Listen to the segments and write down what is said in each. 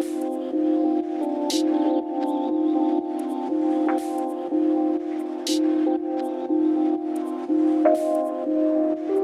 Thank you.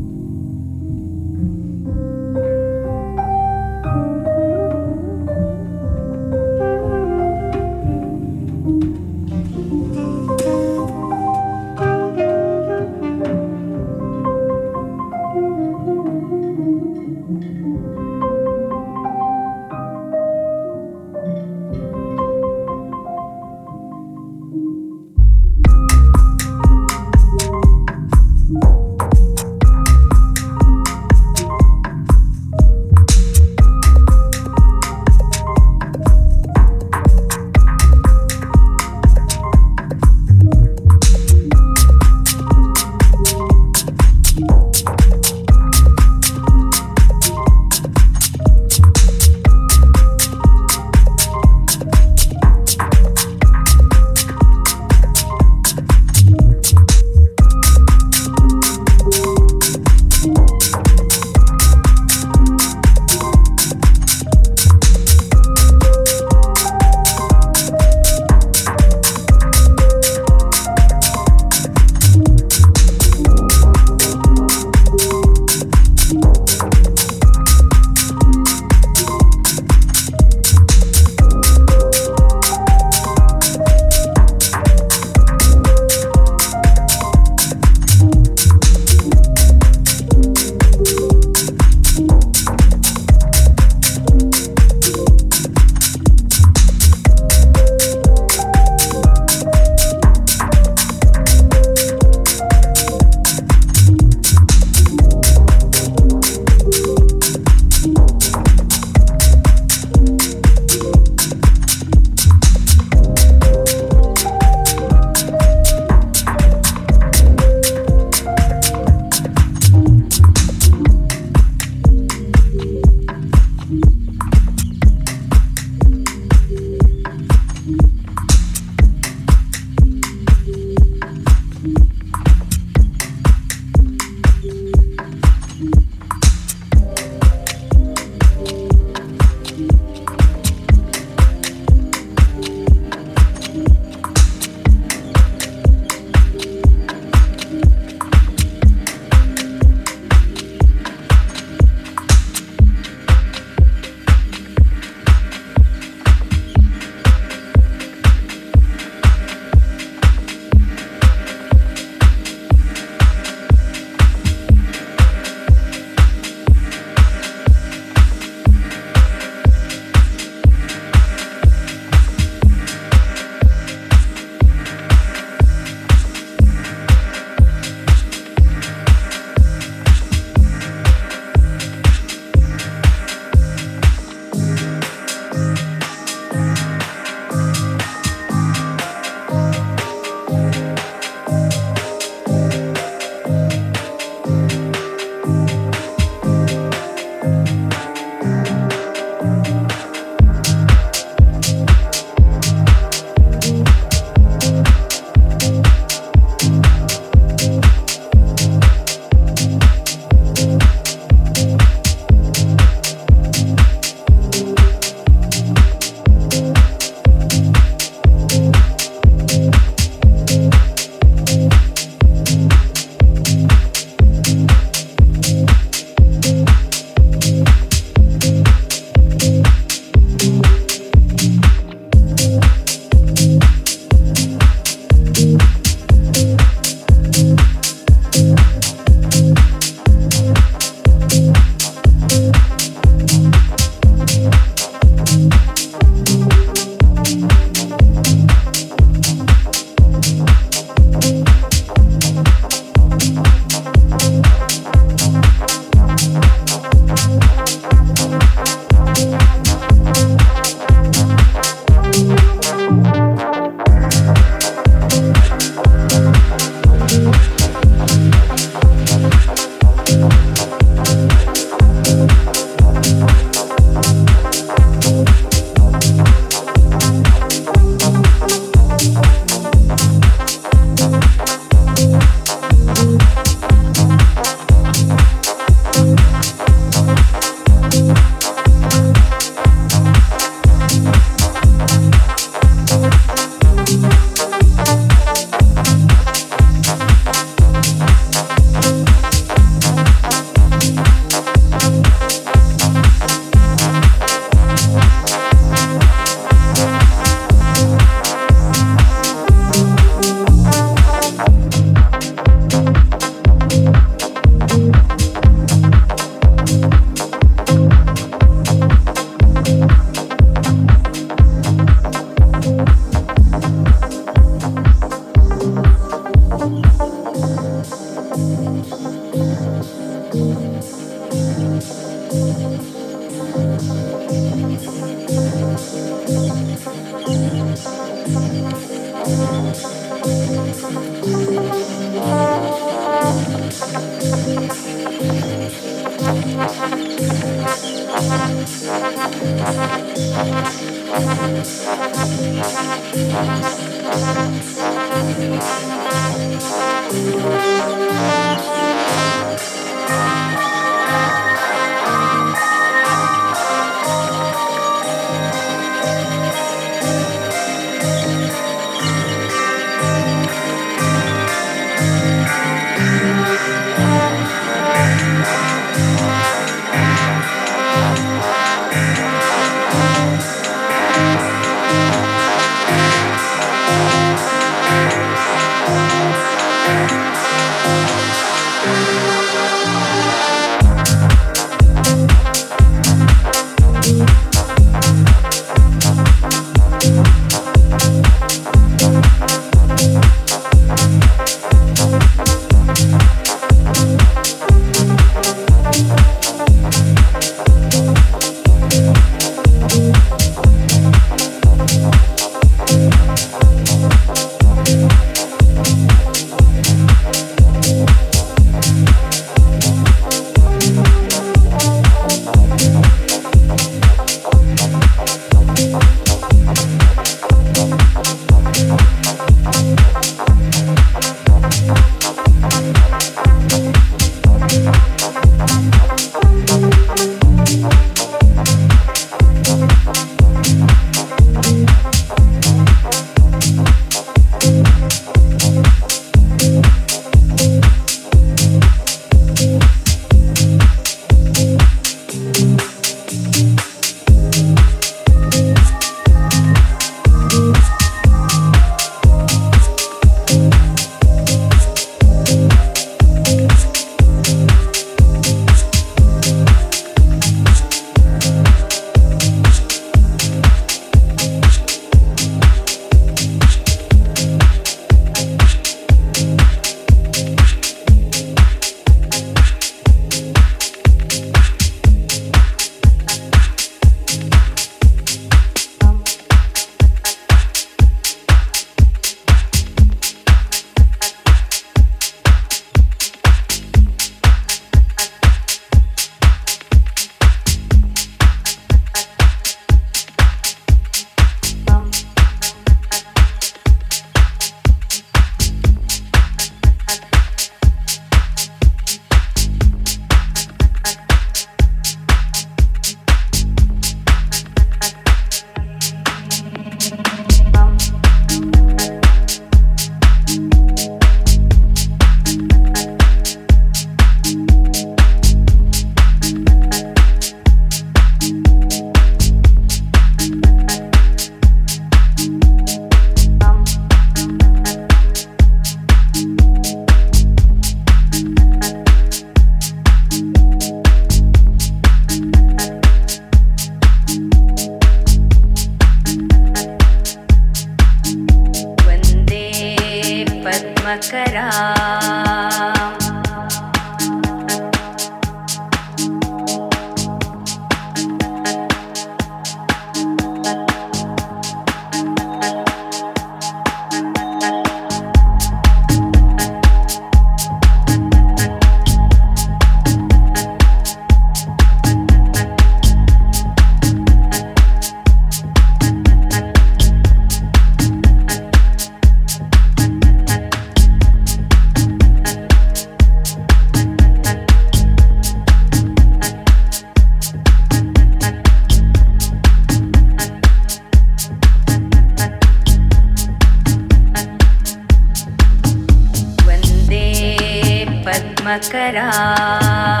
मकरा।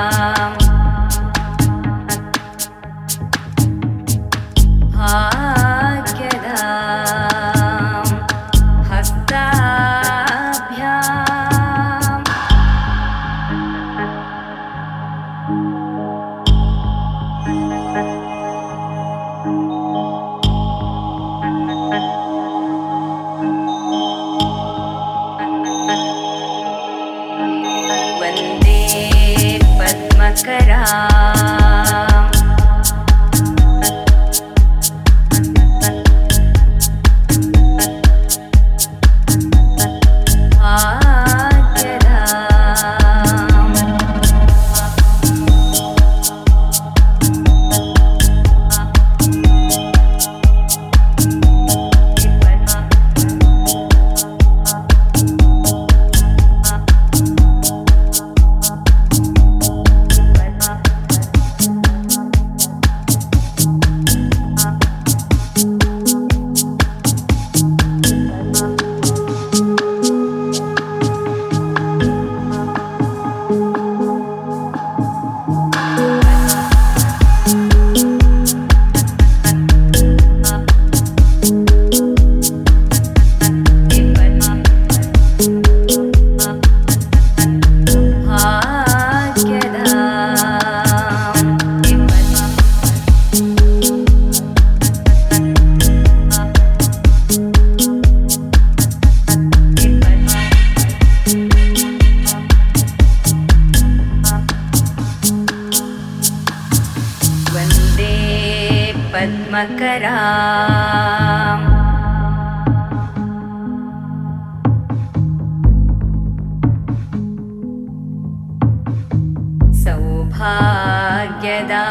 ಭಾಗ್ಯದಾ